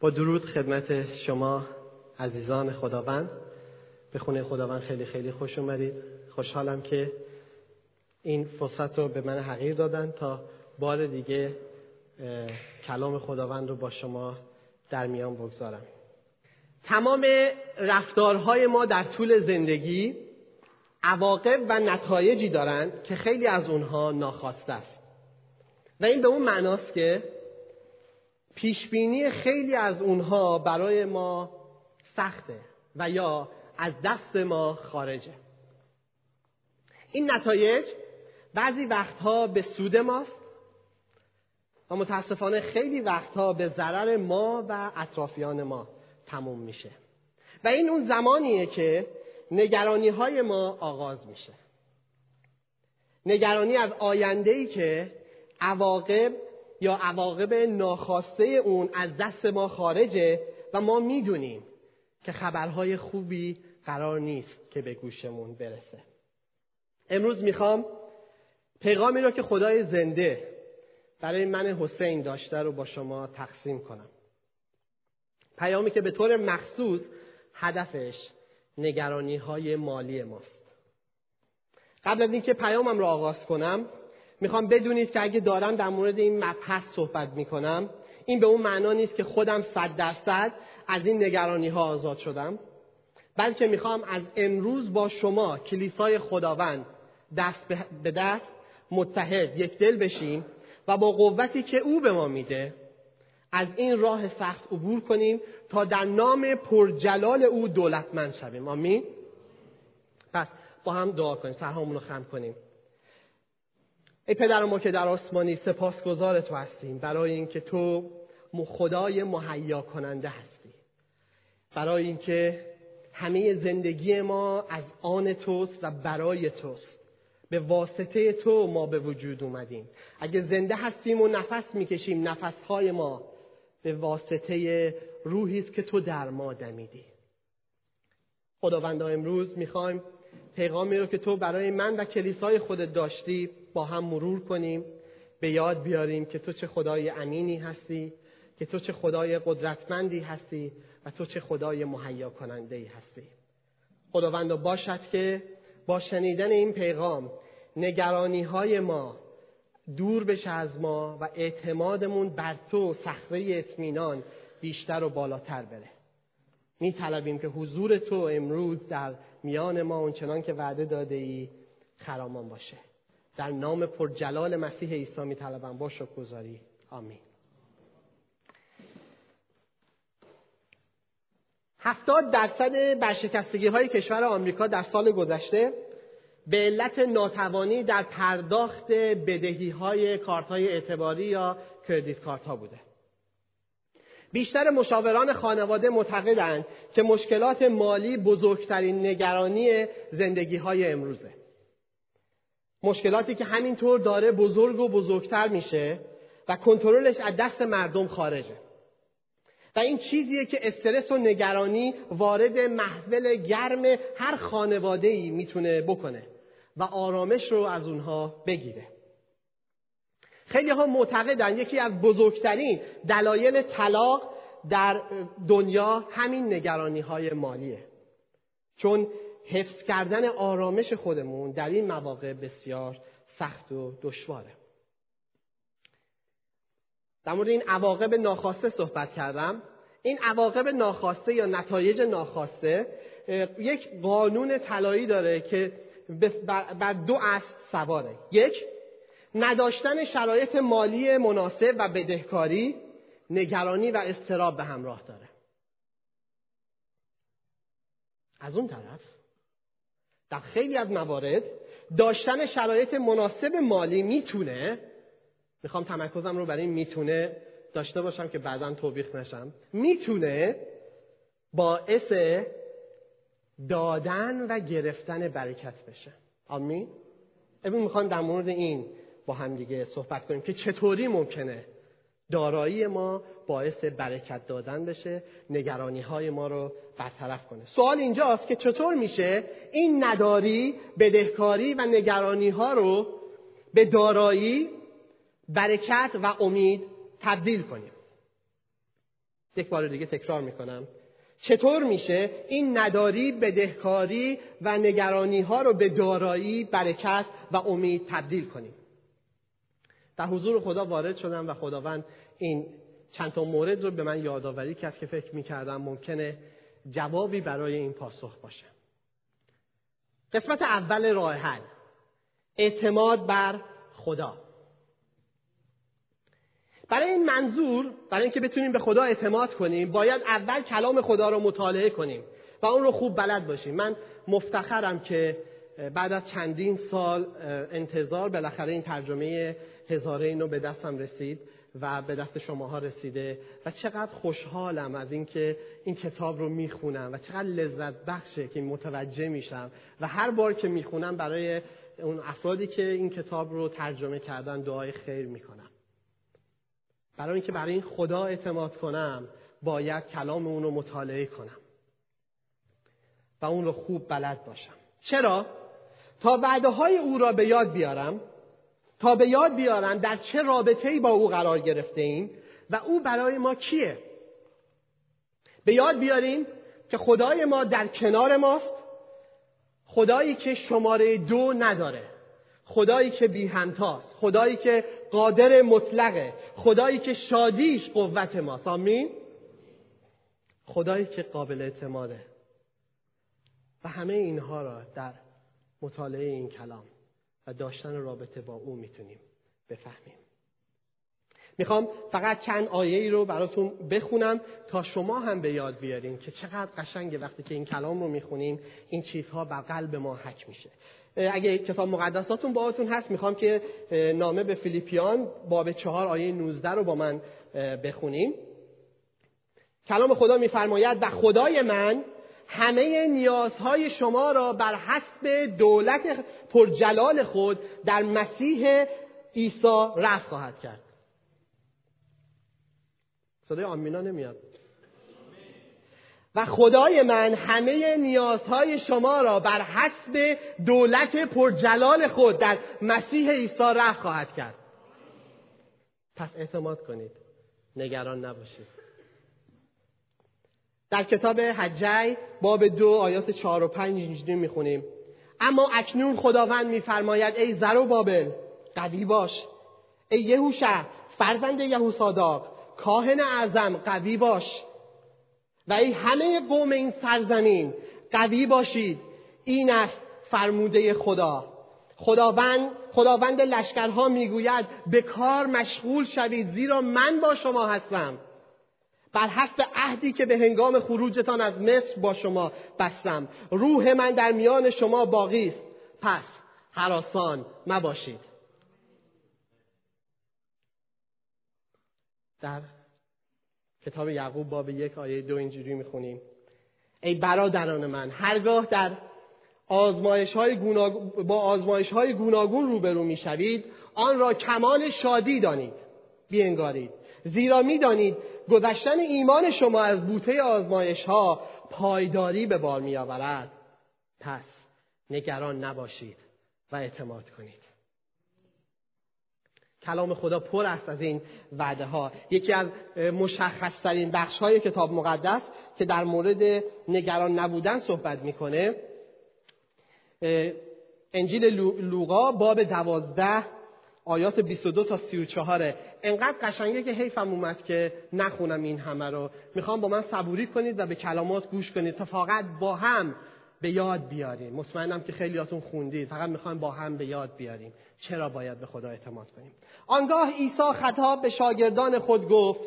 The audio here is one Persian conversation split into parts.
با درود خدمت شما عزیزان خداوند. به خونه خداوند خیلی خیلی خوش اومدید. خوشحالم که این فرصت رو به من حقیر دادن تا بار دیگه کلام خداوند رو با شما در میان بگذارم. تمام رفتارهای ما در طول زندگی عواقب و نتایجی دارند که خیلی از اونها ناخواسته است. و این به اون معناست که پیشبینی خیلی از اونها برای ما سخته و یا از دست ما خارجه. این نتایج بعضی وقتها به سود ماست و متاسفانه خیلی وقتها به ضرر ما و اطرافیان ما تموم میشه. و این اون زمانیه که نگرانی های ما آغاز میشه. نگرانی از آینده ای که عواقب یا عواقب ناخواسته اون از دست ما خارجه و ما می‌دونیم که خبرهای خوبی قرار نیست که به گوشمون برسه. امروز می‌خوام پیغامی رو که خدای زنده برای من حسین داشته رو با شما تقسیم کنم. پیامی که به طور مخصوص هدفش نگرانی های مالی ماست. قبل از اینکه پیامم رو آغاز کنم می‌خوام بدونید که اگه دارم در مورد این مبحث صحبت می‌کنم این به اون معنا نیست که خودم صد درصد از این نگرانی ها آزاد شدم. بلکه می‌خوام از امروز با شما کلیسای خداوند دست به دست متحد یک دل بشیم و با قوتی که او به ما میده از این راه سخت عبور کنیم تا در نام پرجلال او دولتمند شویم. آمین. پس با هم دعا کنیم سرهامون رو خم کنیم. ای پدر ما که در آسمانی سپاسگزار تو هستیم. برای اینکه تو خدای مهیا کننده هستی. برای اینکه همه زندگی ما از آن توست و برای توست. به واسطه تو ما به وجود اومدیم. اگه زنده هستیم و نفس می‌کشیم نفسهای ما به واسطه روحی است که تو در ما دمیدی. خداوندا امروز می‌خوایم پیغامی رو که تو برای من و کلیسای خودت داشتی با هم مرور کنیم به یاد بیاریم که تو چه خدای امینی هستی که تو چه خدای قدرتمندی هستی و تو چه خدای مهیا کننده ای هستی. خداوند باشد که با شنیدن این پیغام نگرانی های ما دور بشه از ما و اعتمادمون بر تو صخره اطمینان بیشتر و بالاتر بره. می طلبیم که حضور تو امروز در میان ما اونچنان که وعده داده ای خرامان باشه. در نام پرجلال مسیح عیسی می طلبم. با گذاری آمین. هفتاد درصد برشکستگی های کشور آمریکا در سال گذشته به علت ناتوانی در پرداخت بدهی های کارت های اعتباری یا کردیت کارت ها بوده. بیشتر مشاوران خانواده معتقدند که مشکلات مالی بزرگترین نگرانی زندگی های امروزه. مشکلاتی که همینطور داره بزرگ و بزرگتر میشه و کنترلش از دست مردم خارجه. و این چیزیه که استرس و نگرانی وارد محول گرم هر خانواده ای می‌تونه بکنه و آرامش رو از اونها بگیره. خیلی ها معتقدن یکی از بزرگترین دلایل طلاق در دنیا همین نگرانی های مالیه. چون حفظ کردن آرامش خودمون در این مواقع بسیار سخت و دشواره. در مورد این عواقب ناخواسته صحبت کردم. این عواقب ناخواسته یا نتایج ناخواسته یک قانون طلایی داره که بر دو اصل سواره. یک نداشتن شرایط مالی مناسب و بدهکاری نگرانی و استراب به همراه داره. از اون طرف در خیلی از موارد داشتن شرایط مناسب مالی می‌تونه می‌خوام تمرکزم رو برای می‌تونه داشته باشم که بعدا توبیخ نشم می‌تونه باعث دادن و گرفتن برکت بشه. آمین؟ امروز می‌خوام در مورد این با هم دیگه صحبت کنیم که چطوری ممکنه دارایی ما باعث برکت دادن بشه نگرانی های ما رو برطرف کنه. سوال اینجاست که چطور میشه این نداری بدهکاری و نگرانی ها رو به دارایی برکت و امید تبدیل کنیم؟ یک بار دیگه تکرار می‌کنم. چطور میشه این نداری بدهکاری و نگرانی ها رو به دارایی برکت و امید تبدیل کنیم؟ در حضور خدا وارد شدم و خداوند این چند تا مورد رو به من یادآوری کرد که فکر می‌کردم ممکنه جوابی برای این پاسخ باشه. قسمت اول راه حل. اعتماد بر خدا. برای این منظور برای اینکه بتونیم به خدا اعتماد کنیم باید اول کلام خدا رو مطالعه کنیم و اون رو خوب بلد باشیم. من مفتخرم که بعد از چندین سال انتظار بالاخره این ترجمه هزاره رو به دستم رسید و به دست شماها رسیده و چقدر خوشحالم از اینکه این کتاب رو می‌خونم و چقدر لذت بخشه که متوجه میشم و هر بار که می‌خونم برای اون افرادی که این کتاب رو ترجمه کردن دعای خیر می‌کنم برای اینکه برای این خدا اعتماد کنم باید کلام اون رو مطالعه کنم و اون رو خوب بلد باشم چرا؟ تا وعده های او را به یاد بیارم تا به یاد بیارم در چه رابطه با او قرار گرفته ایم و او برای ما کیه. به یاد بیاریم که خدای ما در کنار ماست خدایی که شماره دو نداره خدایی که بی همتاست خدایی که قادر مطلقه خدایی که شادیش قوت ماست. آمین؟ خدایی که قابل اعتماده. و همه اینها را در مطالعه این کلام و داشتن رابطه با او می‌تونیم بفهمیم. می‌خوام فقط چند آیه ای رو براتون بخونم تا شما هم به یاد بیارین که چقدر قشنگه وقتی که این کلام رو می‌خونیم این چیزها بر قلب ما حک میشه. اگه کتاب مقدساتون باهاتون هست می‌خوام که نامه به فیلیپیان باب چهار آیه 19 رو با من بخونیم. کلام خدا میفرماید و خدای من همه نیازهای شما را بر حسب دولت پرجلال خود در مسیح عیسی رفت خواهد کرد. صدای آمینا نمیاد. و خدای من همه نیازهای شما را بر حسب دولت پرجلال خود در مسیح عیسی رفت خواهد کرد. پس اعتماد کنید. نگران نباشید. در کتاب حجی باب دو آیات چهار و پنج اینجوری می‌خونیم. اما اکنون خداوند میفرماید ای زر و بابل قوی باش. ای یهوشع فرزند یهوساداق کاهن اعظم قوی باش. و ای همه قوم این سرزمین قوی باشید. این است فرموده خدا. خداوند خداوند لشکرها می‌گوید به کار مشغول شوید زیرا من با شما هستم. بر حسب عهدی که به هنگام خروجتان از مصر با شما بستم. روح من در میان شما باقی است. پس حراسان مباشید. در کتاب یعقوب باب یک آیه دو اینجوری می‌خونیم. ای برادران من هرگاه در آزمایش های با آزمایش های گوناگون روبرو می‌شوید آن را کمال شادی دانید. بینگارید زیرا می‌دانید گذشتن ایمان شما از بوته آزمایش ها پایداری به بار می آورد پس نگران نباشید و اعتماد کنید. کلام خدا پر است از این وعده ها یکی از مشخص ترین بخش های کتاب مقدس که در مورد نگران نبودن صحبت می‌کنه انجیل لوقا باب دوازده آیات 22 تا 34 انقدر قشنگه که حیفم اومد که نخونم این همه رو. می‌خوام با من صبوری کنید و به کلامات گوش کنید تا فقط با هم به یاد بیاریم. مطمئنم که خیلیاتون خوندید. فقط می‌خوایم با هم به یاد بیاریم. چرا باید به خدا اعتماد کنیم؟ آنگاه عیسی خطاب به شاگردان خود گفت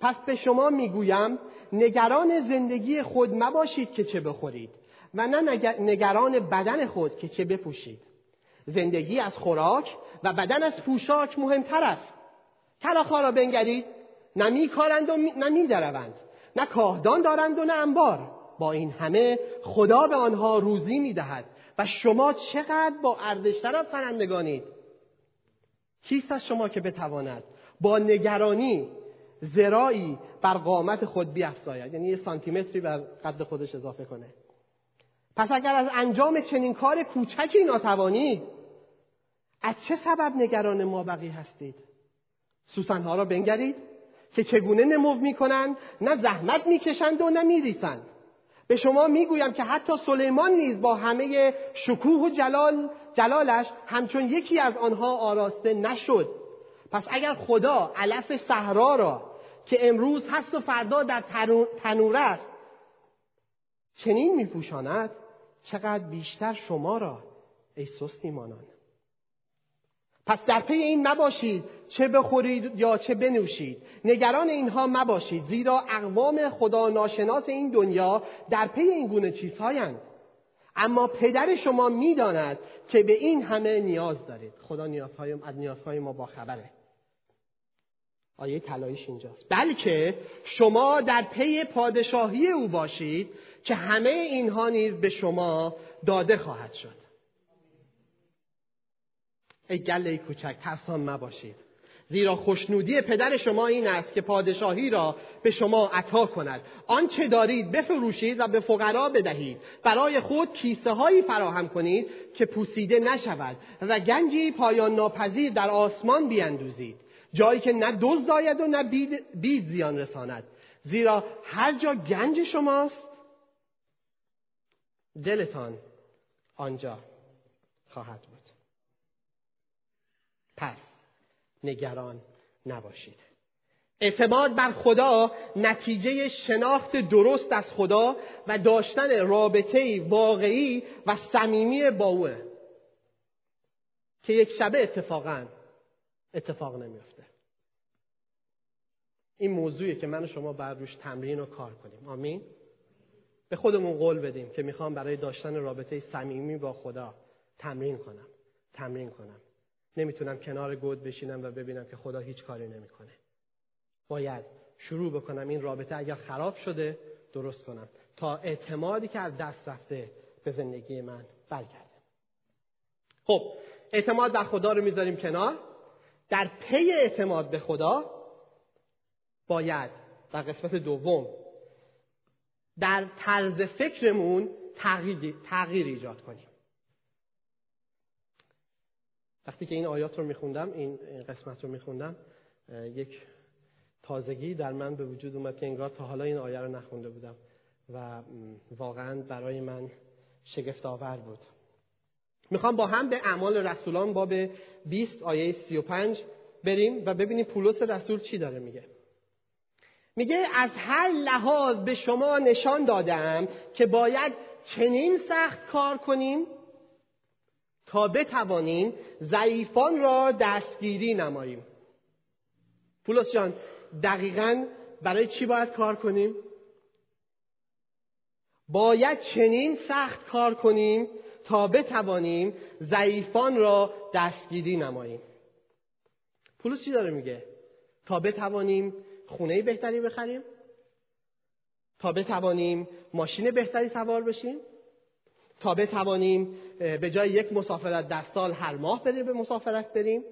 پس به شما می‌گویم نگران زندگی خود مباشید که چه بخورید و نه نگران بدن خود که چه بپوشید. زندگی از خوراک و بدن از پوشاک مهمتر است. کلاخها را بنگرید نه کارند و نه دروند نه کاهدان دارند و نه انبار. با این همه خدا به آنها روزی می‌دهد و شما چقدر با ارزشتر از پرندگانید کیست از شما که بتواند با نگرانی زرایی بر قامت خود بیافزاید یعنی یه سانتیمتری بر قد خودش اضافه کنه. پس اگر از انجام چنین کار کوچکی ناتوانید از چه سبب نگران ما بقی هستید؟ سوسنها را بنگرید که چگونه نمو می‌کنند نه زحمت می‌کشند و نه میریسند به شما می‌گویم که حتی سلیمان نیز با همه شکوه و جلال جلالش همچون یکی از آنها آراسته نشد. پس اگر خدا علف صحرا را که امروز هست و فردا در تنور است چنین میپوشاند چقدر بیشتر شما را ای سستیمانان پس در پی این مباشید چه بخورید یا چه بنوشید. نگران اینها مباشید زیرا اقوام خدا ناشناس این دنیا در پی این گونه چیزهایند. اما پدر شما می‌داند که به این همه نیاز دارید. خدا نیازهای از نیازهای ما با خبره. آیه طلاییش اینجاست. بلکه شما در پی پادشاهی او باشید که همه اینها نیز به شما داده خواهد شد. ای گله کوچک ترسان مباشید. زیرا خوشنودی پدر شما این است که پادشاهی را به شما عطا کند. آنچه دارید بفروشید و به فقرا بدهید. برای خود کیسه هایی فراهم کنید که پوسیده نشود و گنجی پایان ناپذیر در آسمان بیاندوزید جایی که نه دزد آید و نه بید, زیان رساند. زیرا هر جا گنج شماست دلتان آنجا خواهد پس نگران نباشید. اعتماد بر خدا نتیجه شناخت درست از خدا و داشتن رابطه واقعی و صمیمی با اوه که یک شبه اتفاقا اتفاق نمیفته این موضوعی که من و شما بر روش تمرین و کار کنیم. آمین. به خودمون قول بدیم که می‌خوام برای داشتن رابطه صمیمی با خدا تمرین کنم. تمرین کنم. نمی‌تونم کنار گود بشینم و ببینم که خدا هیچ کاری نمی‌کنه. باید شروع بکنم این رابطه اگر خراب شده درست کنم تا اعتمادی که از دست رفته به زندگی من برگرده. خب اعتماد به خدا رو می‌ذاریم کنار. در پی اعتماد به خدا باید در قسمت دوم در طرز فکرمون تغییر, تغییر ایجاد کنیم. وقتی که این آیات رو میخوندم این قسمت رو میخوندم یک تازگی در من به وجود اومد که انگار تا حالا این آیه رو نخونده بودم و واقعا برای من شگفت آور بود. می‌خوام با هم به اعمال رسولان باب 20 آیه 35 بریم و ببینیم پولس رسول چی داره میگه. میگه از هر لحاظ به شما نشان دادم که باید چنین سخت کار کنیم تا بتوانیم ضعیفان را دستگیری نماییم پولس جان دقیقا برای چی باید کار کنیم؟ باید چنین سخت کار کنیم تا بتوانیم ضعیفان را دستگیری نماییم پولس چی داره میگه؟ تا بتوانیم خونه بهتری بخریم؟ تا بتوانیم ماشین بهتری سوار بشیم؟ تا بتوانیم به جای یک مسافرت در سال هر ماه بریم به مسافرت بریم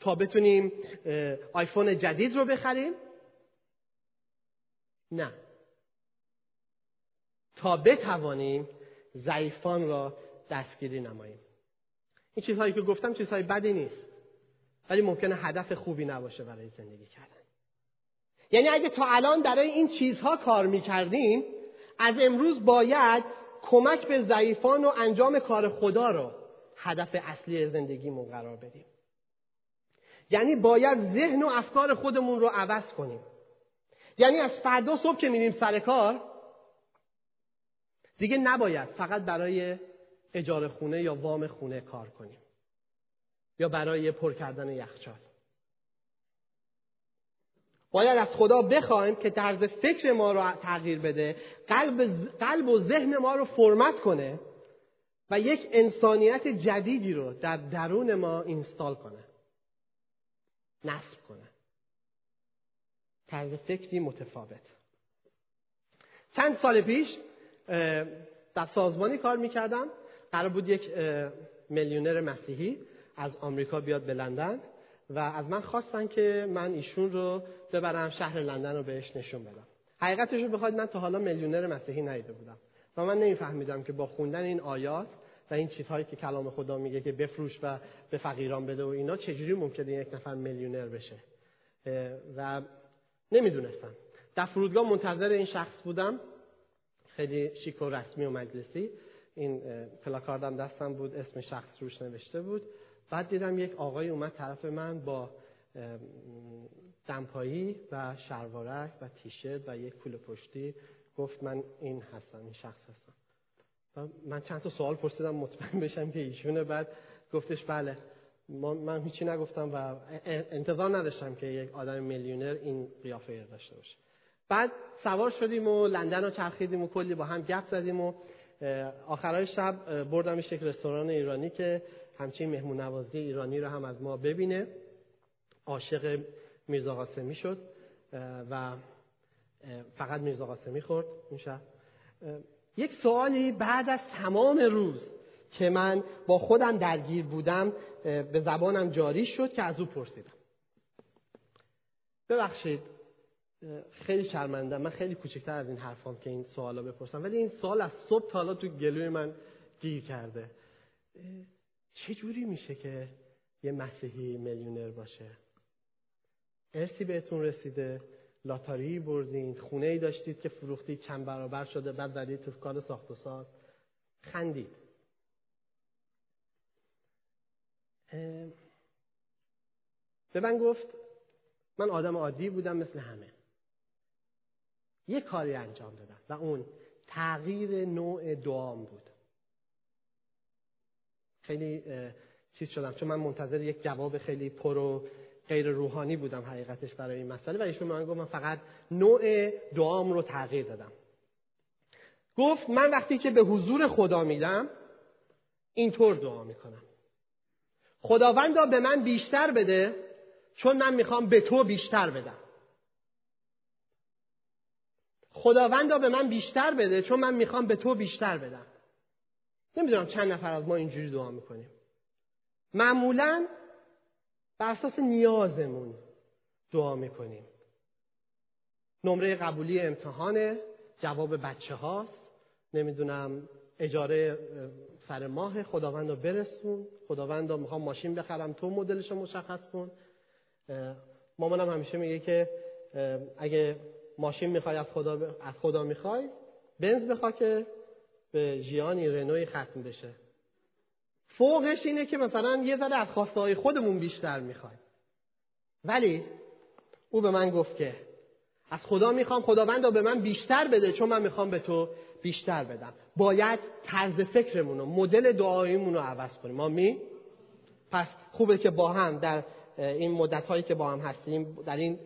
تا بتونیم آیفون جدید رو بخریم. نه. تا بتوانیم ضعیفان را دستگیری نماییم. این چیزهایی که گفتم چیزهای بدی نیست ولی ممکنه هدف خوبی نباشه برای زندگی کردن. یعنی اگه تا الان برای این چیزها کار می‌کردیم از امروز باید کمک به ضعیفان و انجام کار خدا رو هدف اصلی زندگیمون قرار بدیم. یعنی باید ذهن و افکار خودمون رو عوض کنیم. یعنی از فردا صبح که میریم سر کار دیگه نباید فقط برای اجاره خونه یا وام خونه کار کنیم یا برای پر کردن یخچال. باید از خدا بخوایم که طرز فکر ما رو تغییر بده قلب, قلب و ذهن ما رو فرمت کنه و یک انسانیت جدیدی رو در درون ما اینستال کنه. نصب کنه. طرز فکری متفاوت. چند سال پیش در سازمانی کار می‌کردم. قرار بود یک میلیونر مسیحی از آمریکا بیاد به لندن. و از من خواستن که من ایشون رو ببرم شهر لندن رو بهش نشون بدم. حقیقتش رو بخواید من تا حالا میلیونر مسیحی ندیده بودم. و من نمیفهمیدم که با خوندن این آیات و این چیزهایی که کلام خدا میگه که بفروش و به فقیران بده و اینا چجوری ممکنه یک نفر میلیونر بشه؟ و نمی‌دونستم. در فرودگاه منتظر این شخص بودم. خیلی شیک و رسمی و مجلسی. این پلاکاردم دستم بود اسم شخص روش نوشته بود. بعد دیدم یک آقای اومد طرف من با دمپایی و شلوارک و تیشرت و یک کوله پشتی گفت من این هستم این شخص هستم. و من چند تا سوال پرسیدم مطمئن بشم که ایشونه. بعد گفتش بله من هیچی نگفتم و انتظار نداشتم که یک آدم میلیونر این قیافه رو داشته باشه. بعد سوار شدیم و لندن رو چرخیدیم و کلی با هم گپ زدیم و آخرای شب بردمش یک رستوران ایرانی که همچین مهمون نوازی ایرانی رو هم از ما ببینه. عاشق میرزا قاسمی شد و فقط میرزا قاسمی خورد اون شب. یک سوالی بعد از تمام روز که من با خودم درگیر بودم به زبانم جاری شد که از او پرسیدم. ببخشید خیلی شرمنده من خیلی کوچکتر از این حرفام که این سوالا بپرسم ولی این سوال از صبح تا حالا تو گلوی من گیر کرده. چه جوری میشه که یه مسیحی میلیونر باشه؟ ارسی بهتون رسیده لاتاری بردین خونه ای داشتید که فروختید چند برابر شده بعد زدید تو کار ساخت و ساز. خندید. به من گفت من آدم عادی بودم مثل همه. یه کاری انجام دادم و اون تغییر نوع دعام بود. خیلی چیز شدم. چون من منتظر یک جواب خیلی پر و غیر روحانی بودم حقیقتش برای این مسئله. و ایشون من گفت من فقط نوع دعام رو تغییر دادم. گفت من وقتی که به حضور خدا میدم اینطور دعا می‌کنم. خداوندا به من بیشتر بده چون من می‌خوام به تو بیشتر بدم. خداوندا به من بیشتر بده چون من می‌خوام به تو بیشتر بدم. نمی‌دونم چند نفر از ما اینجوری دعا می‌کنیم. معمولا بر اساس نیازمون دعا می‌کنیم. نمره قبولی امتحانه جواب بچه هاست نمی‌دونم اجاره سر ماه خداوند رو برسون. خداوند رو می‌خوام ماشین بخرم. تو مدلش رو مشخص کن. مامانم همیشه میگه که اگه ماشین می‌خوای از خدا, از خدا می‌خوای بنز بخوا که به جیانی رنوی ختم بشه. فوقش اینه که مثلا یه ذره از خواسته های خودمون بیشتر می‌خوایم. ولی او به من گفت که از خدا می‌خوام خداوند به من بیشتر بده چون من می‌خوام به تو بیشتر بدم. باید طرز فکرمون و مدل دعاییمون رو عوض کنیم. آمین؟ پس خوبه که با هم در این مدت هایی که با هم هستیم در این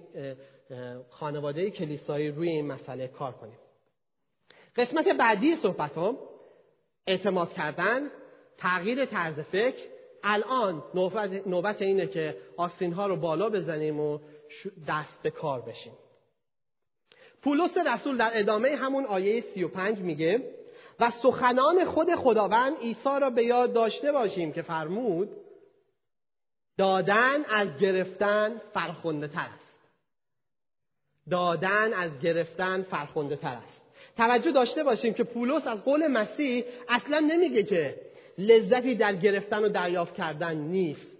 خانواده کلیسایی روی این مسئله کار کنیم. قسمت بعدی صحبتام اعتماد کردن تغییر طرز فکر. الان نوبت, نوبت اینه که آستین ها رو بالا بزنیم و دست به کار بشیم. پولس رسول در ادامه همون آیه 35 میگه و سخنان خود خداوند عیسی را به یاد داشته باشیم که فرمود دادن از گرفتن فرخنده تر است. دادن از گرفتن فرخنده تر است. توجه داشته باشیم که پولس از قول مسیح اصلا نمیگه که لذتی در گرفتن و دریافت کردن نیست.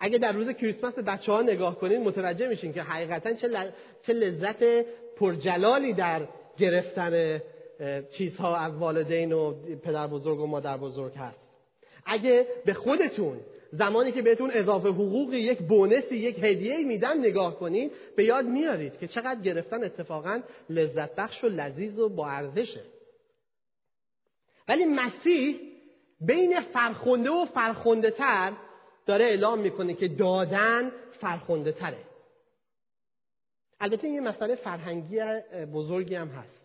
اگه در روز کریسمس بچه ها نگاه کنید متوجه میشین که حقیقتا چه, چه لذت پرجلالی در گرفتن چیزها از والدین و پدر بزرگ و مادر بزرگ هست. اگه به خودتون زمانی که بهتون اضافه حقوقی یک بونسی یک هدیه میدن نگاه کنید به یاد میارید که چقدر گرفتن اتفاقا لذت بخش و لذیذ و با ارزشه. ولی مسیح بین فرخنده و فرخنده تر داره اعلام می‌کنه که دادن فرخنده تره البته این مسئله فرهنگی بزرگی هم هست.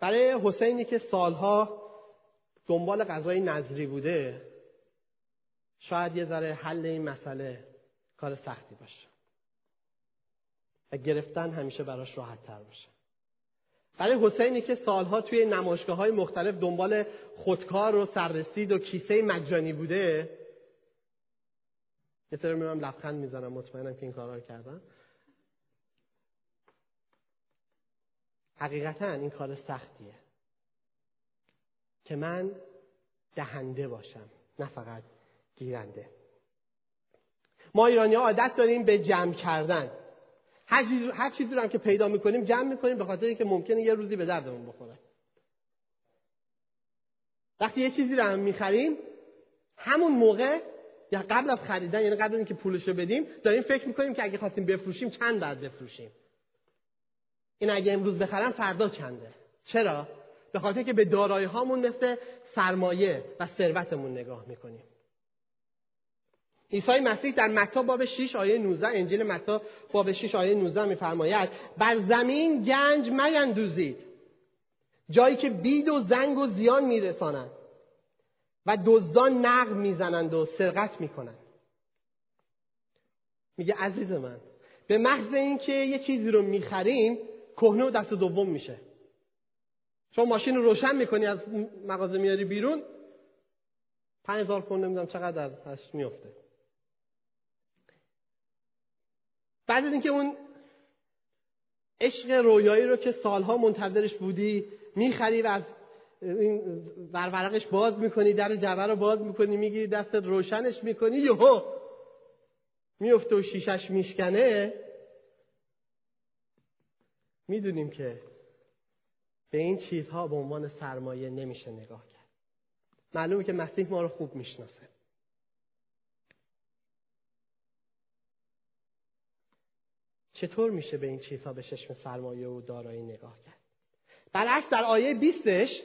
برای حسینی که سالها دنبال غذای نظری بوده شاید یه ذره حل این مسئله کار سختی باشه. و گرفتن همیشه براش راحت تر باشه. برای حسینی که سالها توی نمایشگاه های مختلف دنبال خودکار و سررسید و کیسه مجانی بوده یه سر میرم لبخند می‌زنم مطمئنم که این کارا رو کردم. حقیقتا این کار سختیه که من دهنده باشم نه فقط گیرنده ما ایرانی ها عادت داریم به جمع کردن. هر چیزی رو هم که پیدا می‌کنیم جمع می‌کنیم به خاطر اینکه ممکنه یه روزی به دردمون بخوره. وقتی یه چیزی رو هم می‌خریم همون موقع یا قبل از خریدن یعنی قبل اینکه پولش رو بدیم داریم فکر می‌کنیم که اگه خواستیم بفروشیم چند بعد بفروشیم؟ این اگه امروز بخرم فردا چنده؟ چرا؟ به خاطر که به دارایی هامون مثل سرمایه و ثروتمون نگاه می‌کنیم. عیسی مسیح در متی باب 6 آیه 19 انجیل متی باب 6 آیه 19 میفرماید بر زمین گنج میندوزید جایی که بید و زنگ و زیان میرسانند و دزدان نقب می‌زنند و سرقت می‌کنند. میگه عزیز من به محض اینکه یه چیزی رو می‌خریم کهنه و دست دوم میشه. شما ماشین رو روشن می‌کنی از مغازه میاری بیرون پنج هزار پوند نمی‌دونم چقدر ازش میفته بعد از اینکه اون عشق رویایی رو که سالها منتظرش بودی می‌خری و از این ورورقش باز می‌کنی در جبه رو باز می‌کنی میگی دستت روشنش می‌کنی یهو میفته و شیشش میشکنه. می‌دونیم که به این چیزها به عنوان سرمایه نمیشه نگاه کرد. معلومه که مسیح ما رو خوب می‌شناسه. چطور میشه به این چیزها به چشم سرمایه و دارایی نگاه کرد؟ برعکس در آیه 20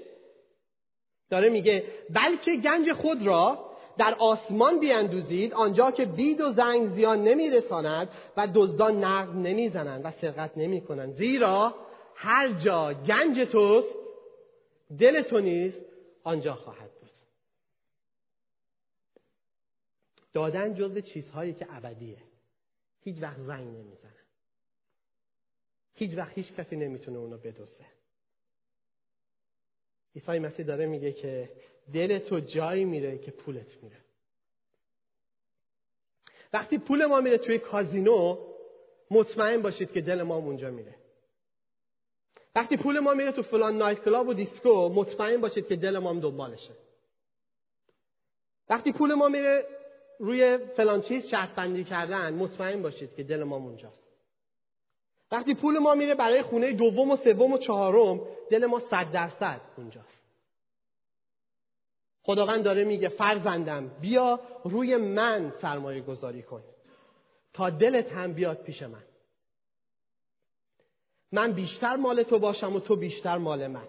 داره میگه بلکه گنج خود را در آسمان بیاندوزید آنجا که بید و زنگ زیان نمیرساند و دزدان نقد نمی‌زنند و سرقت نمی‌کنند. زیرا هر جا گنج توست دل تو نیست آنجا خواهد بود. دادن جزء چیزهایی که ابدیه. هیچ وقت زنگ نمی‌زنه. هیچ وقت هیچ کسی نمی‌تونه اونو بدزده عیسی مسیح داره میگه که دل تو جایی میره که پولت میره. وقتی پول ما میره توی کازینو مطمئن باشید که دل ما اونجا میره. وقتی پول ما میره تو فلان night club و دیسکو مطمئن باشید که دل ما هم دنبالشه. وقتی پول ما میره روی فلان چیز شرط بندی کردن مطمئن باشید که دل ما اونجاست. وقتی پول ما میره برای خونه دوم و سوم و چهارم دل ما صد درصد اونجاست. خداوند داره میگه فرزندم بیا روی من سرمایه گذاری کن. تا دلت هم بیاد پیش من. من بیشتر مال تو باشم و تو بیشتر مال من.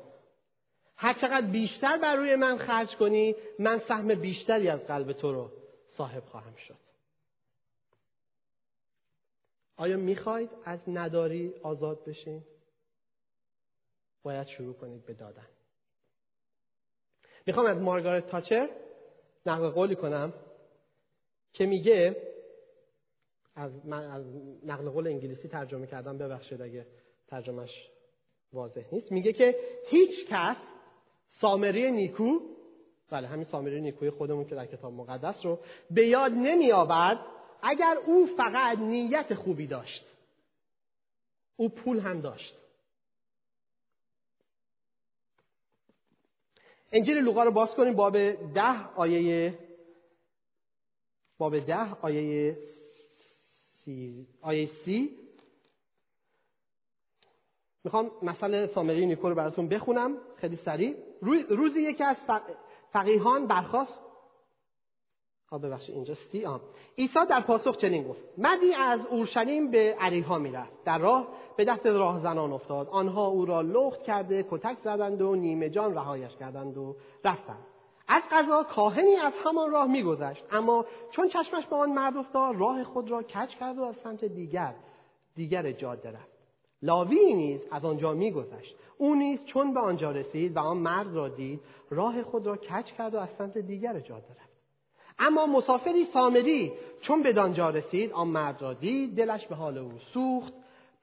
هر چقدر بیشتر بر روی من خرج کنی من سهم بیشتری از قلب تو رو صاحب خواهم شد. آیا می‌خواید از نداری آزاد بشین؟ باید شروع کنید به دادن می‌خوام از مارگارت تاچر نقل قولی کنم که میگه از, من از نقل قول انگلیسی ترجمه کردم ببخشید اگه ترجمهش واضح نیست میگه که هیچ کس سامری نیکو بله همین سامری نیکوی خودمون که در کتاب مقدس رو به یاد نمی آورد اگر او فقط نیت خوبی داشت او پول هم داشت. انجیل لوقا رو باز کنیم باب ده آیه باب ده آیه سی, آیه سی. می‌خوام مثل سامری نیکو رو براتون بخونم خیلی سریع. روزی یکی از فقیهان برخواست ببخشید اینجا سی آم عیسی در پاسخ چنین گفت مدی از اورشلیم به عریها می‌رفت. در راه به دست راه زنان افتاد. آنها او را لخت کرده کتک زدند و نیمه جان رهایش کردند و رفتند. از قضا کاهنی از همان راه میگذشت. اما چون چشمش به آن مرد افتاد راه خود را کج کرد و از سمت دیگر دیگر جاده رفت. لاوی نیز از آنجا میگذشت. او نیز چون به آنجا رسید و آن مرد را دید راه خود را کج کرد و از سمت دیگر جاده رفت. اما مسافری سامری چون به دانجا رسید آن مرد را دید دلش به حال او سوخت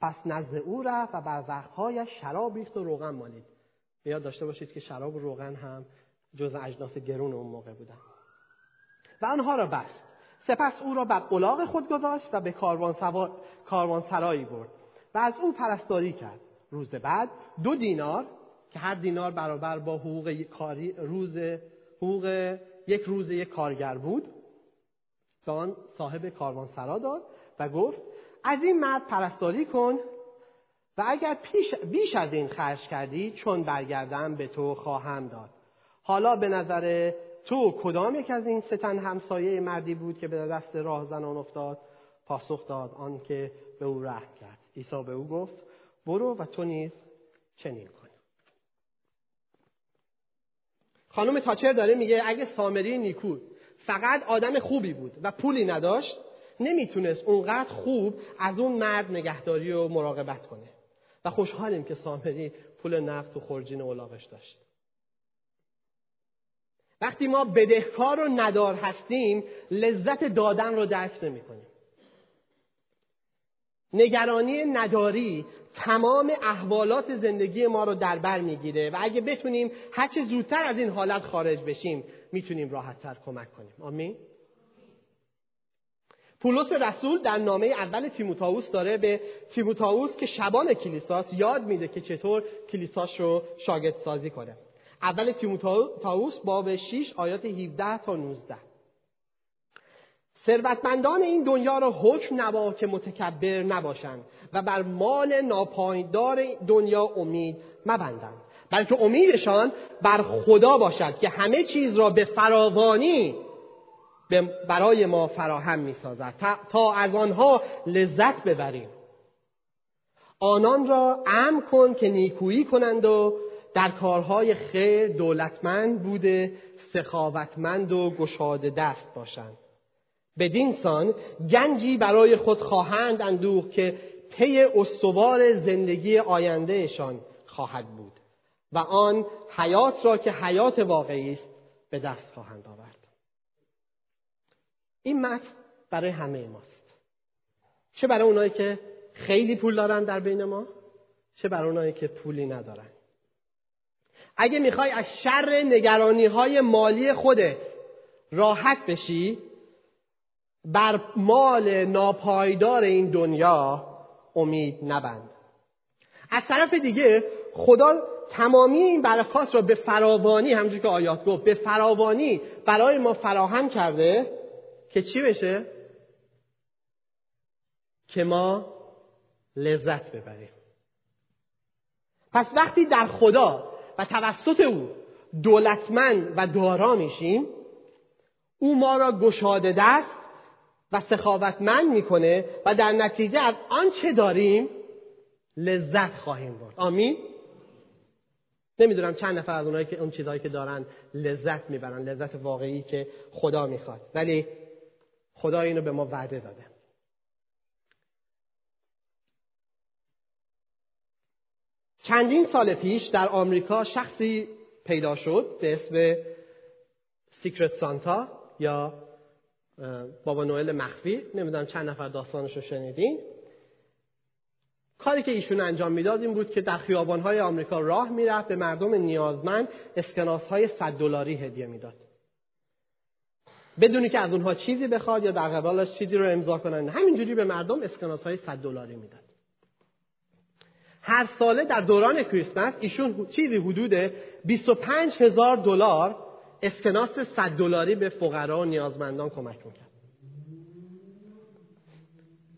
پس نزد او رفت و بر وقتهایش شراب ریخت و روغن مالید. یاد داشته باشید که شراب و روغن هم جز اجناس گرون اون موقع بودن. و آنها را بست. سپس او را بر قلاق خود گذاشت و به کاروان سرایی برد و از او پرستاری کرد. روز بعد دو دینار که هر دینار برابر با حقوق کاری روز حقوق یک روز یک کارگر بود. به آن صاحب کاروانسرا داد و گفت از این مرد پرستاری کن و اگر پیش بیش از این خرج کردی چون برگردم به تو خواهم داد. حالا به نظر تو کدام یک از این ستن همسایه مردی بود که به دست راه زنان افتاد؟ پاسخ داد آن که به او رحم کرد. عیسی به او گفت برو و تو نیز چنین کن. خانم تاچر داره میگه اگه سامری نیکو فقط آدم خوبی بود و پولی نداشت نمی‌تونست اونقدر خوب از اون مرد نگهداری و مراقبت کنه و خوشحالیم که سامری پول نفت و خرجین اولاغش داشت وقتی ما بدهکار و ندار هستیم لذت دادن رو درک نمی کنیم. نگرانی نداری تمام احوالات زندگی ما رو در بر می‌گیره و اگه بتونیم هرچه زودتر از این حالت خارج بشیم می‌تونیم راحتتر کمک کنیم. آمین. پولس رسول در نامه اول تیموتائوس داره به تیموتائوس که شبان کلیساس یاد میده که چطور کلیساش رو شاگرد سازی کنه. اول تیموتائوس باب 6 آیات 17 تا 19 ثروتمندان این دنیا را حکم نبا که متکبر نباشند و بر مال ناپایدار دنیا امید مبندند. بلکه امیدشان بر خدا باشد که همه چیز را به فراوانی برای ما فراهم می سازد تا از آنها لذت ببریم. آنان را امن کن که نیکویی کنند و در کارهای خیر دولتمند بوده سخاوتمند و گشاده دست باشند. بدین سان گنجی برای خود خواهند اندوخ که پی استوار زندگی آیندهشان خواهد بود و آن حیات را که حیات واقعی است به دست خواهند آورد. این متن برای همه ماست. چه برای اونایی که خیلی پول دارن در بین ما چه برای اونایی که پولی ندارن. اگه می‌خوای از شر نگرانی های مالی خودت راحت بشی بر مال ناپایدار این دنیا امید نبند از طرف دیگه خدا تمامی این برکات را به فراوانی همونجور که آیات گفت به فراوانی برای ما فراهم کرده که چی بشه؟ که ما لذت ببریم پس وقتی در خدا و توسط او دولتمند و دارا میشیم او ما را گشاده دست و سخاوتمند می‌کنه و در نتیجه از آنچه داریم؟ لذت خواهیم برد. آمین؟ نمی‌دونم چند نفر از اونایی که اون چیزهایی که دارن لذت می‌برن لذت واقعی که خدا می‌خواد. ولی خدا اینو به ما وعده داده. چندین سال پیش در آمریکا شخصی پیدا شد به اسم سیکرت سانتا یا بابا نوئل مخفی نمی‌دونم چند نفر داستانش رو شنیدین. کاری که ایشون انجام می‌داد این بود که در خیابانهای آمریکا راه می‌رفت به مردم نیازمند اسکناس های 100 دلاری هدیه می‌داد. بدونی که از اونها چیزی بخواد یا در قبالش چیزی رو امضا کنن. همینجوری به مردم اسکناس های 100 دلاری می‌داد. هر ساله در دوران کریسمس ایشون چیزی حدود 25 هزار دلار اسکناس 100 دلاری به فقرا و نیازمندان کمک می‌کرد.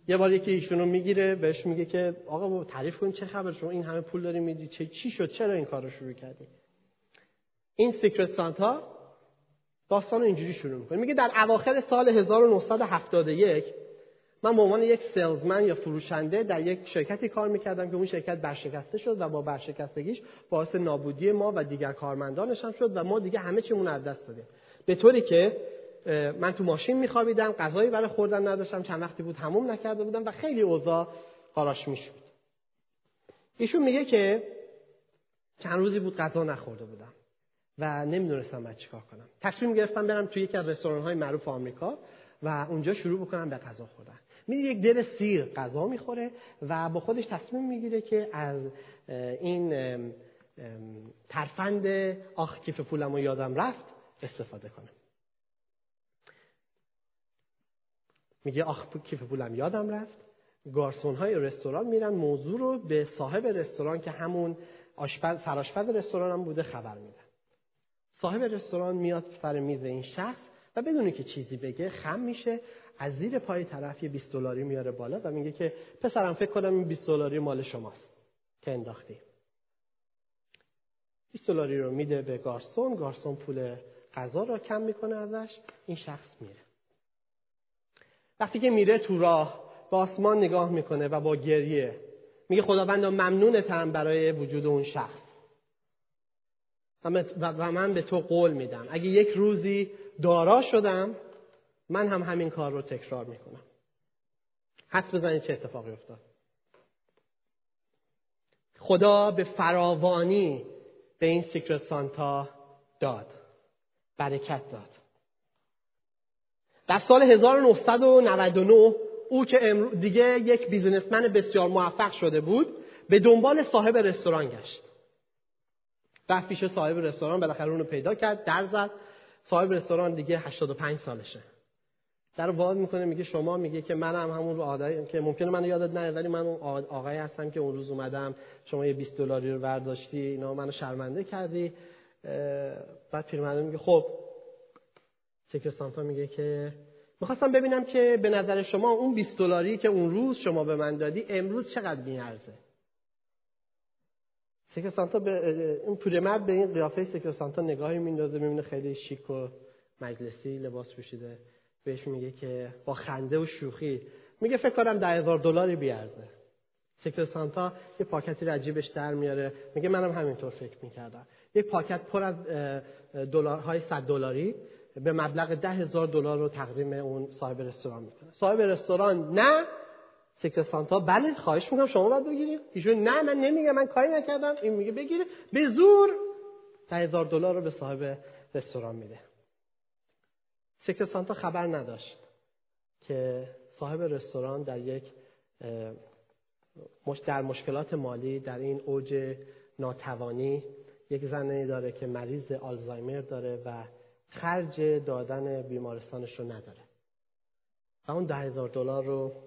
یه بار یکی ایشون رو می‌گیره بهش میگه که آقا تعریف کن چه خبر؟ شما این همه پول داری میدی چه چی شد؟ چرا این کار رو شروع کردی؟ این سیکرت سانتا داستان رو اینجوری شروع می‌کنه. میگه در اواخر سال 1971 من به عنوان یک سلزمن یا فروشنده در یک شرکتی کار می‌کردم که اون شرکت برشکسته شد و با برشکستگیش باعث نابودی ما و دیگر کارمندانش هم شد و ما دیگه همه چیمون از دست دادیم. به طوری که من تو ماشین میخوابیدم غذایی برای خوردن نداشتم چند وقتی بود هموم نکرده بودم و خیلی اوضاع قاراش می‌شد. ایشون میگه که چند روزی بود غذا نخورده بودم و نمی‌دونستم باید چیکار کنم. تصمیم گرفتم برم توی یکی از رستوران های معروف آمریکا و اونجا شروع بکنم به غذا خوردن. میره یک دل سیر غذا می‌خوره و با خودش تصمیم می‌گیره که از این ترفند آخ کیف پولم و یادم رفت استفاده کنه. میگه آخ کیف پولم یادم رفت. گارسون های رستوران میرن موضوع رو به صاحب رستوران که همون آشپز فراشپز رستوران هم بوده خبر میدن. صاحب رستوران میاد سر میز این شخص و بدونی که چیزی بگه خم میشه از زیر پای طرف یه 20 دلاری میاره بالا و میگه که پسرم فکر کنم این 20 دلاری مال شماست که انداختی. 20 دلاری رو میده به گارسون گارسون پول غذا رو کم می‌کنه ازش این شخص میره. وقتی که میره تو راه به آسمان نگاه می‌کنه و با گریه میگه خداوند ممنونتم برای وجود اون شخص. و من به تو قول میدم. اگه یک روزی دارا شدم من هم همین کار رو تکرار می‌کنم. حس بزنید چه اتفاقی افتاد. خدا به فراوانی به این سیکرت سانتا داد. برکت داد. در سال 1999 او که دیگه یک بیزنسمن بسیار موفق شده بود به دنبال صاحب رستوران گشت. رفت پیش صاحب رستوران بالاخره اون رو پیدا کرد در زد. صاحب رستوران دیگه 85 سالشه. در وا می‌کنه میگه شما میگه که منم هم همون آدمی که ممکنه منو یادت نه ولی من اون آقایی هستم که اون روز اومدم شما یه 20 دلاری رو برداشتی اینا منو شرمنده کردی. بعد پیرمرد میگه خب. Secret Santa میگه که می‌خواستم ببینم که به نظر شما اون 20 دلاری که اون روز شما به من دادی امروز چقدر میارزه؟ Secret Santa به اون پیرمرد به این قیافه Secret Santa نگاهی میندازه می‌بینه خیلی شیک و مجلسی لباس پوشیده. بهش میگه که با خنده و شوخی. میگه فکر کنم ده هزار دلاری بیارزه. Secret Santa یه پاکتی از جیبش در میاره. میگه منم همینطور فکر می‌کردم. یه پاکت پر از دلارهای صد دلاری به مبلغ ده هزار دلار رو تقدیم اون صاحب رستوران می‌کنه. صاحب رستوران نه. Secret Santa بله خواهش می‌کنم شما باید بگیرید. ایشون نه من نمیگم من کاری نکردم. این میگه بگیره به زور ده هزار دلار رو به صاحب رستوران میده. سیکر سانتا خبر نداشت که صاحب رستوران در یک در مشکلات مالی در این اوج ناتوانی یک زنی داره که مریض آلزایمر داره و خرج دادن بیمارستانش رو نداره. و اون ده هزار دلار رو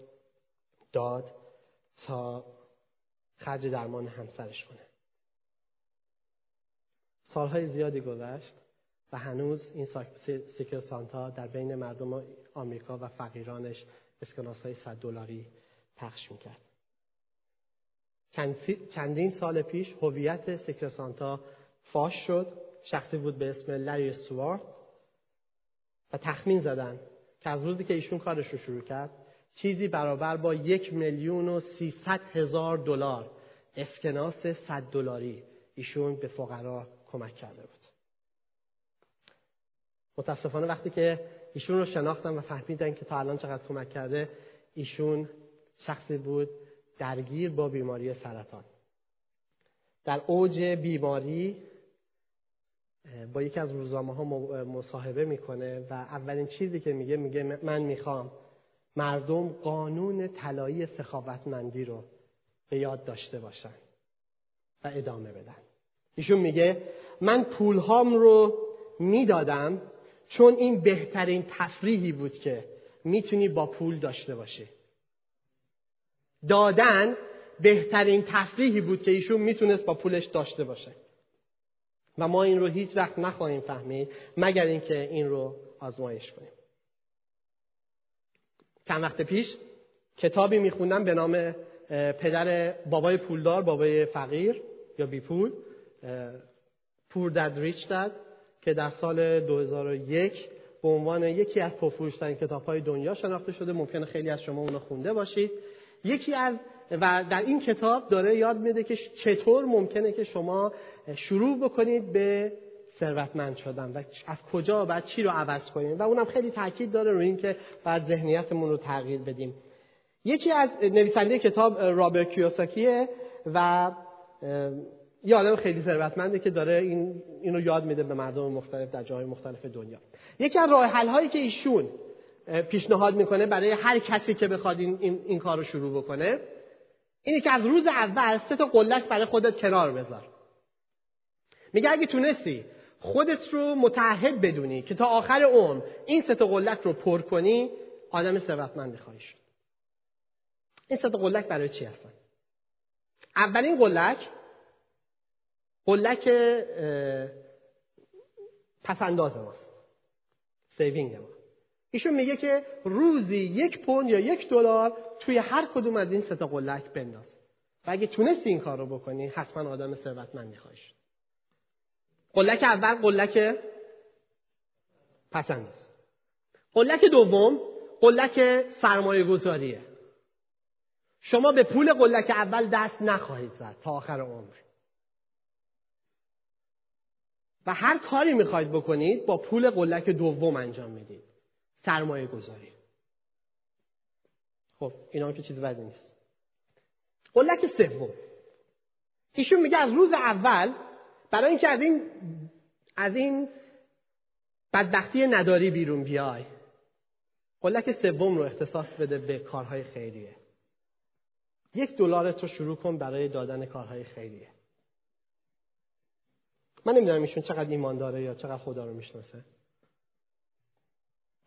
داد تا خرج درمان همسرش کنه. سالهای زیادی گذشت. و هنوز این Secret Santa در بین مردم آمریکا و فقیرانش اسکناس های صد دلاری پخش می‌کرد. چندین سال پیش هویت Secret Santa فاش شد. شخصی بود به اسم لری استوارت و تخمین زدن که از روزی که ایشون کارش رو شروع کرد چیزی برابر با یک میلیون و سیصد هزار دلار اسکناس صد دلاری ایشون به فقرا کمک کرده بود. متاسفانه وقتی که ایشون رو شناختن و فهمیدن که تا الان چقدر کمک کرده ایشون شخصی بود درگیر با بیماری سرطان. در اوج بیماری با یکی از روزنامه ها مصاحبه می‌کنه و اولین چیزی که میگه میگه من می‌خوام مردم قانون طلایی سخاوتمندی رو به یاد داشته باشن و ادامه بدن. ایشون میگه من پولهام رو می‌دادم چون این بهترین تفریحی بود که می‌تونی با پول داشته باشی. دادن بهترین تفریحی بود که ایشون می‌تونست با پولش داشته باشه. و ما این رو هیچ وقت نخواهیم فهمید مگر اینکه این رو آزمایش کنیم. چند وقت پیش کتابی میخوندم به نام پدر بابای پولدار بابای فقیر یا بی پول پور دد ریچ دد که در سال 2001 به عنوان یکی از پرفروشترین کتاب های دنیا شناخته شده. ممکنه خیلی از شما اونو خونده باشید. یکی از و در این کتاب داره یاد میده که چطور ممکنه که شما شروع بکنید به ثروتمند شدن و از کجا و چی رو عوض کنید. و اونم خیلی تاکید داره روی اینکه بعد ذهنیتمون رو تغییر بدیم. یکی از نویسنده کتاب رابرت کیوساکیه و یه آدم خیلی ثروتمنده که داره این اینو یاد میده به مردم مختلف در جاهای مختلف دنیا. یکی از راه حل هایی که ایشون پیشنهاد می‌کنه برای هر کسی که بخواد این, این, این کار رو شروع بکنه اینه که از روز اول سه تا قلک برای خودت کنار بذار. میگه اگه تونستی خودت رو متعهد بدونی که تا آخر عمر این سه تا قلک رو پر کنی آدم ثروتمندی خواهی شد. این سه تا قلک برای چی هستن؟ اولین قلک قلک پس‌انداز ماست. saving ما. ایشون میگه که روزی یک پوند یا یک دلار توی هر کدوم از این سه تا قلک بنداز. و اگه تونستی این کار رو بکنی حتما آدم ثروتمندی خواهی شد قلک اول قلک پسند قلک دوم قلک سرمایه گذاریه شما به پول قلک اول دست نخواهید زد تا آخر عمر. و هر کاری می‌خواید بکنید با پول قلک دوم انجام می‌دید. سرمایه گذاری. خب اینا که چیز بدی نیست. قلک سوم. ایشون میگه از روز اول برای اینکه از این از این بدبختی نداری بیرون بیای. قلک سوم رو اختصاص بده به کارهای خیریه. یک دلار تو شروع کن برای دادن کارهای خیریه. من نمی‌دونم ایشون چقدر ایمان داره یا چقدر خدا رو می‌شناسه.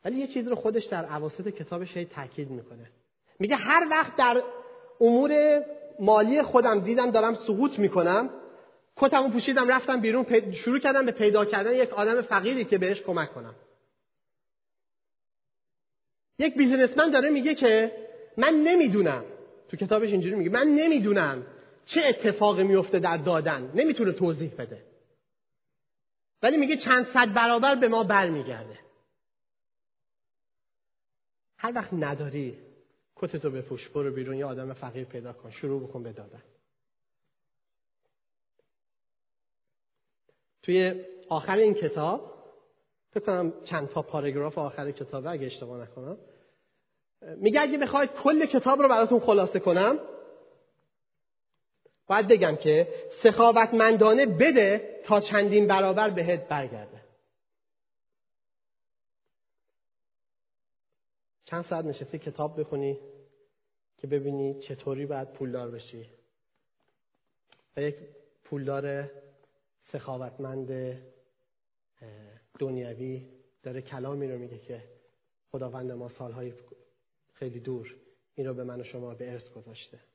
ولی یه چیز رو خودش در عواسط کتابش هی تاکید می‌کنه. میگه هر وقت در امور مالی خودم دیدم دارم سقوط می‌کنم کتمو پوشیدم رفتم بیرون شروع کردم به پیدا کردن یک آدم فقیری که بهش کمک کنم. یک بیزنسمن داره میگه که من نمی‌دونم. تو کتابش اینجوری میگه من نمی‌دونم چه اتفاقی میفته در دادن. نمی‌تونه توضیح بده. ولی میگه چند صد برابر به ما برمیگرده. هر وقت نداری کتتو بپوش برو بیرون یه آدم فقیر پیدا کن شروع بکن به دادن. توی آخر این کتاب فکر کنم چند تا پاراگراف آخر کتاب اگه اشتباه نکنم میگه اگه بخواید کل کتاب رو براتون خلاصه کنم باید بگم که سخاوتمندانه بده تا چندین برابر بهت برگرده. چند ساعت نشستی کتاب بخونی که ببینی چطوری باید پولدار بشی؟ و یک پولدار سخاوتمند دنیوی داره کلامی رو میگه که خداوند ما سالهای خیلی دور این رو به من و شما به ارث گذاشته.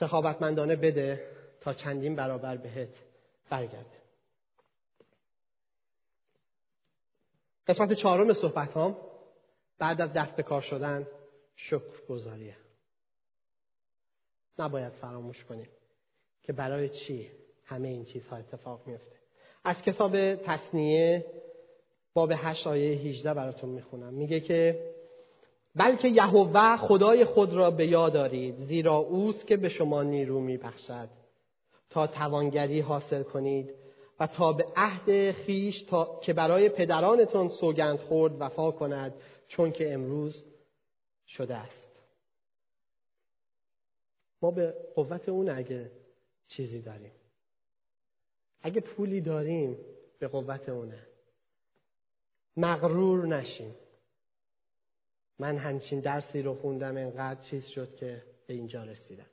سخاوتمندانه بده تا چندین برابر بهت برگرده. قسمت چهارم صحبت هم بعد از دست کار شدن شکر گذاریه نباید فراموش کنیم که برای چی همه این چیزها اتفاق میفته. از کتاب تصنیه باب 8 آیه 18 براتون می‌خونم. میگه که بلکه یهوه خدای خود را به یاد دارید زیرا اوست که به شما نیرو میبخشد. تا توانگری حاصل کنید و تا به عهد خیش تا که برای پدرانتان سوگند خورد وفا کند چون که امروز شده است. ما به قوت اون اگه چیزی داریم. اگه پولی داریم به قوت اونه. مغرور نشیم. من همچین درسی رو خوندم انقدر چیز شد که به اینجا رسیدم.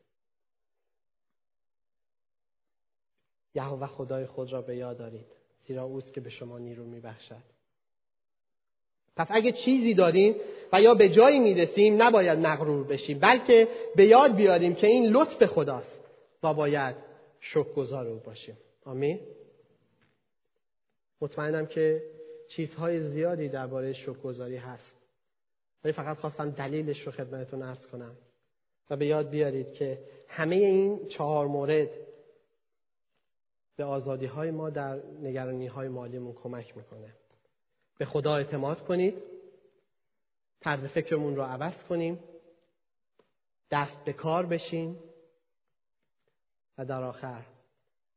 یهوه خدای خود را به یاد دارید زیرا اوست که به شما نیرو میبخشد. پس اگه چیزی داریم و یا به جایی می‌رسیم نباید مغرور بشیم بلکه به یاد بیاریم که این لطف خداست و باید شکرگزار او باشیم. آمین. مطمئنم که چیزهای زیادی درباره شکرگزاری هست. ولی فقط خواستم دلیلش رو خدمتتون ارز کنم. و به یاد بیارید که همه این چهار مورد به آزادی های ما در نگرانی های مالیمون کمک می‌کنه. به خدا اعتماد کنید. طرز فکرمون رو عوض کنیم. دست به کار بشیم. و در آخر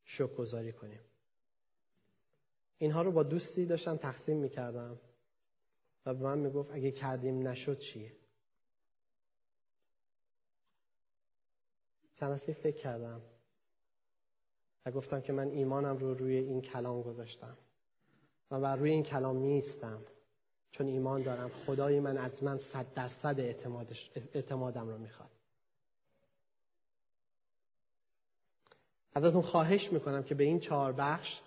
شکر گذاری کنیم. اینها رو با دوستی داشتم تقسیم می‌کردم. و به من می‌گفت اگه کردیم نشد چیه؟ چند فکر کردم و گفتم که من ایمانم رو روی این کلام گذاشتم و بر روی این کلام نیستم چون ایمان دارم. خدای من از من صد درصد اعتمادم رو می‌خواد. ازتون خواهش می‌کنم که به این چهار بخش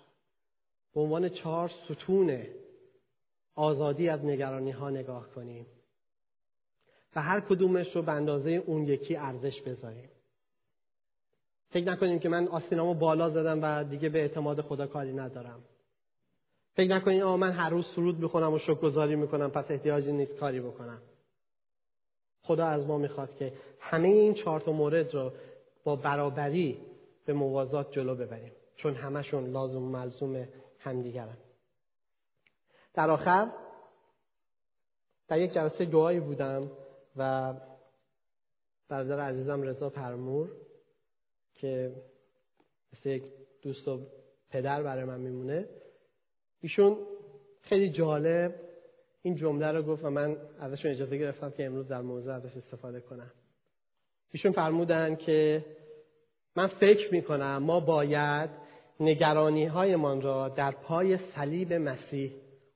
به عنوان چهار ستون آزادی از نگرانی ها نگاه کنیم و هر کدومش رو به اندازه اون یکی ارزش بذاریم. فکر نکنیم که من آستینامو بالا زدم و دیگه به اعتماد خدا کاری ندارم. فکر نکنید آه من هر روز سرود می‌خونم و شکرگزاری می‌کنم پس احتیاجی نیست کاری بکنم. خدا از ما می‌خواد که همه این چهار تا مورد رو با برابری به موازات جلو ببریم چون همشون لازم و ملزوم همدیگرن. در آخر در یک جلسه دعایی بودم و برادر عزیزم رضا پرمور که مثل یک دوست و پدر برای من میمونه. ایشون خیلی جالب این جمله رو گفت و من ازشون اجازه گرفتم که امروز در موضوع ازش استفاده کنم. ایشون فرمودن که من فکر می‌کنم ما باید نگرانی هایمان را در پای صلیب مسیح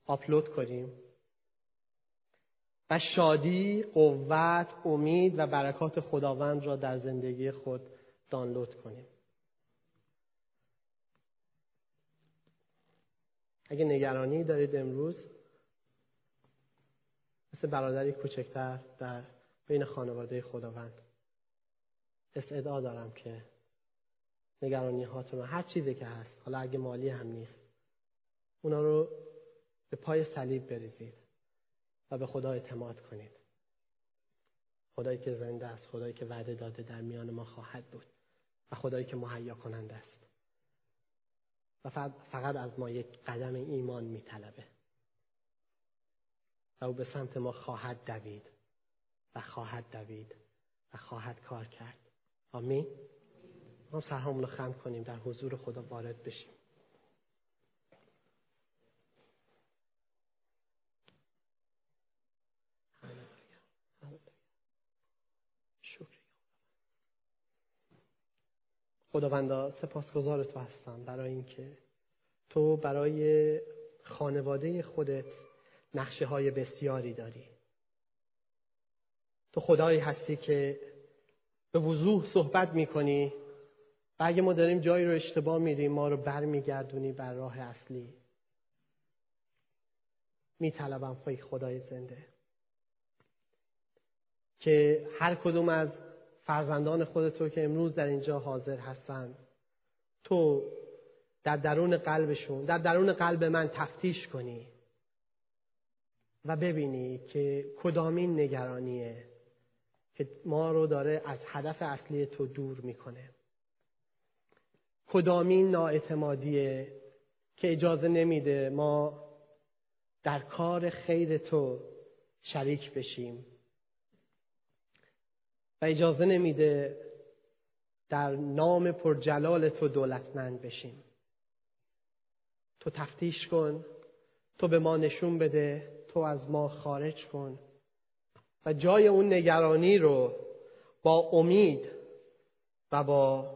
آپلود کنیم. و شادی، قوت، امید و برکات خداوند را در زندگی خود دانلود کنیم. اگه نگرانی دارید امروز مثل برادری کوچکتر در بین خانواده خداوند استعداد دارم که نگرانی هاتون هر چیزی که هست حالا اگه مالی هم نیست اونا رو به پای صلیب بریزید و به خدا اعتماد کنید. خدایی که زنده است خدایی که وعده داده در میان ما خواهد بود و خدایی که مهیا کننده است. و فقط از ما یک قدم ایمان میطلبه. و او به سمت ما خواهد دوید و خواهد دوید و خواهد کار کرد. آمین. ما سرهامون رو خم کنیم در حضور خدا وارد بشیم. خداوندا سپاسگزار تو هستم برای اینکه تو برای خانواده خودت نقشه های بسیاری داری. تو خدایی هستی که به وضوح صحبت می‌کنی و اگه ما داریم جایی رو اشتباه میریم ما رو برمیگردونی بر راه اصلی. میطلبم پای خدای زنده که هر کدوم از فرزندان خودت که امروز در اینجا حاضر هستن. تو در درون قلبشون در درون قلب من تفتیش کنی و ببینی که کدامین نگرانیه که ما رو داره از هدف اصلی تو دور می‌کنه. کدامین نااعتمادیه که اجازه نمیده ما در کار خیر تو شریک بشیم؟ و اجازه نمیده در نام پرجلال تو دولتمند بشیم. تو تفتیش کن تو به ما نشون بده تو از ما خارج کن. و جای اون نگرانی رو با امید و با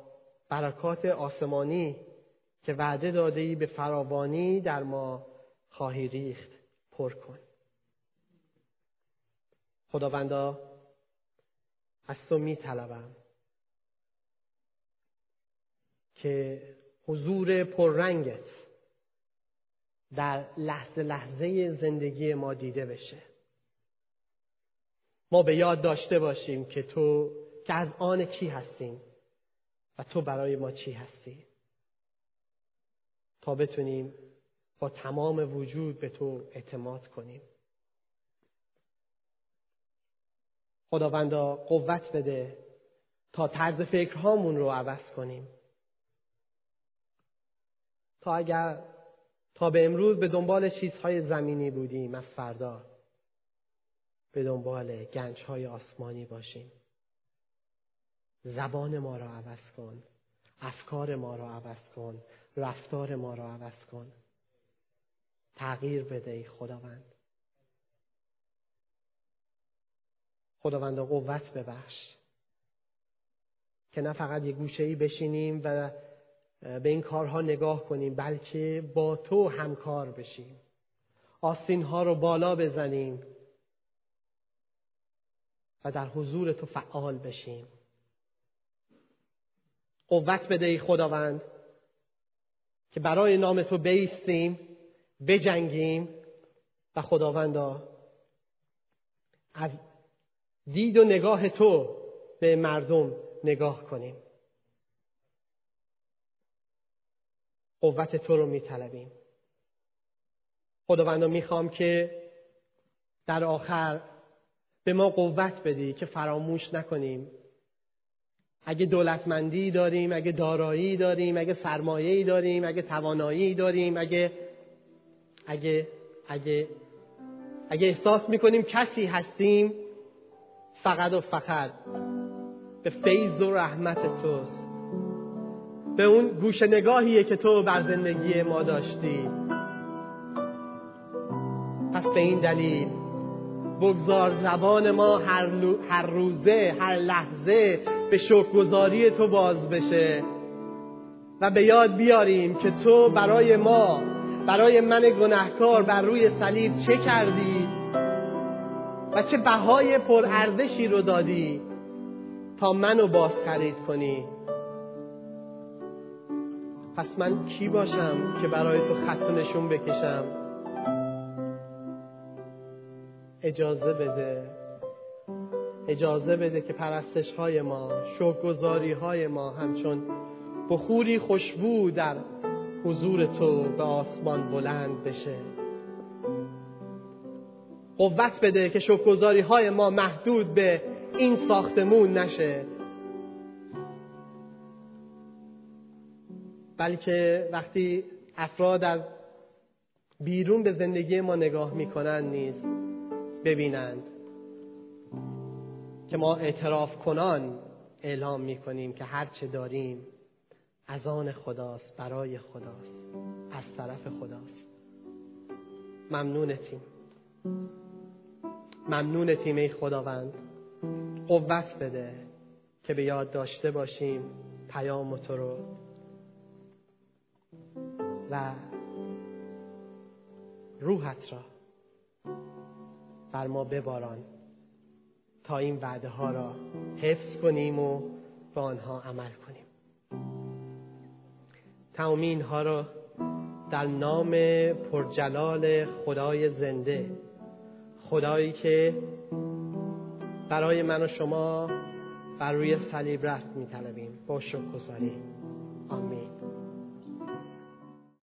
برکات آسمانی که وعده داده ای به فراوانی در ما خواهی ریخت پر کن. خداوندا از تو می طلبم که حضور پررنگت در لحظه لحظه زندگی ما دیده بشه. ما به یاد داشته باشیم که تو که از آن کی هستیم و تو برای ما چی هستی. تا بتونیم با تمام وجود به تو اعتماد کنیم. خداوندا قوت بده تا طرز فکرهامون رو عوض کنیم. تا اگر تا به امروز به دنبال چیزهای زمینی بودیم از فردا به دنبال گنجهای آسمانی باشیم. زبان ما را عوض کن افکار ما را عوض کن رفتار ما را عوض کن. تغییر بده خداوند. خداوند قوت ببخش. که نه فقط یه گوشه ای بشینیم و به این کارها نگاه کنیم بلکه با تو همکار بشیم. آستین ها رو بالا بزنیم و در حضور تو فعال بشیم. قوت بده ای خداوند که برای نام تو بیستیم بجنگیم و خداوندا از دید و نگاه تو به مردم نگاه کنیم. قوت تو رو میطلبیم. خداوندا می‌خوام که در آخر به ما قوت بدی که فراموش نکنیم. اگه دولتمندی داریم اگه دارایی داریم اگه سرمایه داریم اگه توانایی داریم اگه اگه اگه اگه احساس می‌کنیم کسی هستیم فقط و فقط به فیض و رحمت توست. به اون گوش نگاهیه که تو بر زندگی ما داشتی. پس به این دلیل بگذار زبان ما هر, هر روزه هر لحظه به شکرگزاری تو باز بشه و به یاد بیاریم که تو برای ما برای من گناهکار بر روی صلیب چه کردی؟ و چه بهای پرارزشی رو دادی تا منو باز خرید کنی. پس من کی باشم که برای تو خط نشون بکشم؟ اجازه بده. اجازه بده که پرستش های ما شوکگذاری های ما همچون بخوری خوشبو در حضور تو به آسمان بلند بشه. قوت بده که شکرگزاری های ما محدود به این ساختمون نشه. بلکه وقتی افراد در بیرون به زندگی ما نگاه می‌کنند نیز ببینند که ما اعتراف کنان اعلام می‌کنیم که هر چه داریم از آن خداست برای خداست از طرف خداست. ممنونتیم. ممنونتیم ای خداوند. قوت بده که به یاد داشته باشیم پیام تو رو. و روحت را بر ما بباران تا این وعده ها را حفظ کنیم و به آنها عمل کنیم. تمام اینها را در نام پرجلال خدای زنده خدایی که برای من و شما بر روی صلیب رفت میطلبیم. با شکر آمین.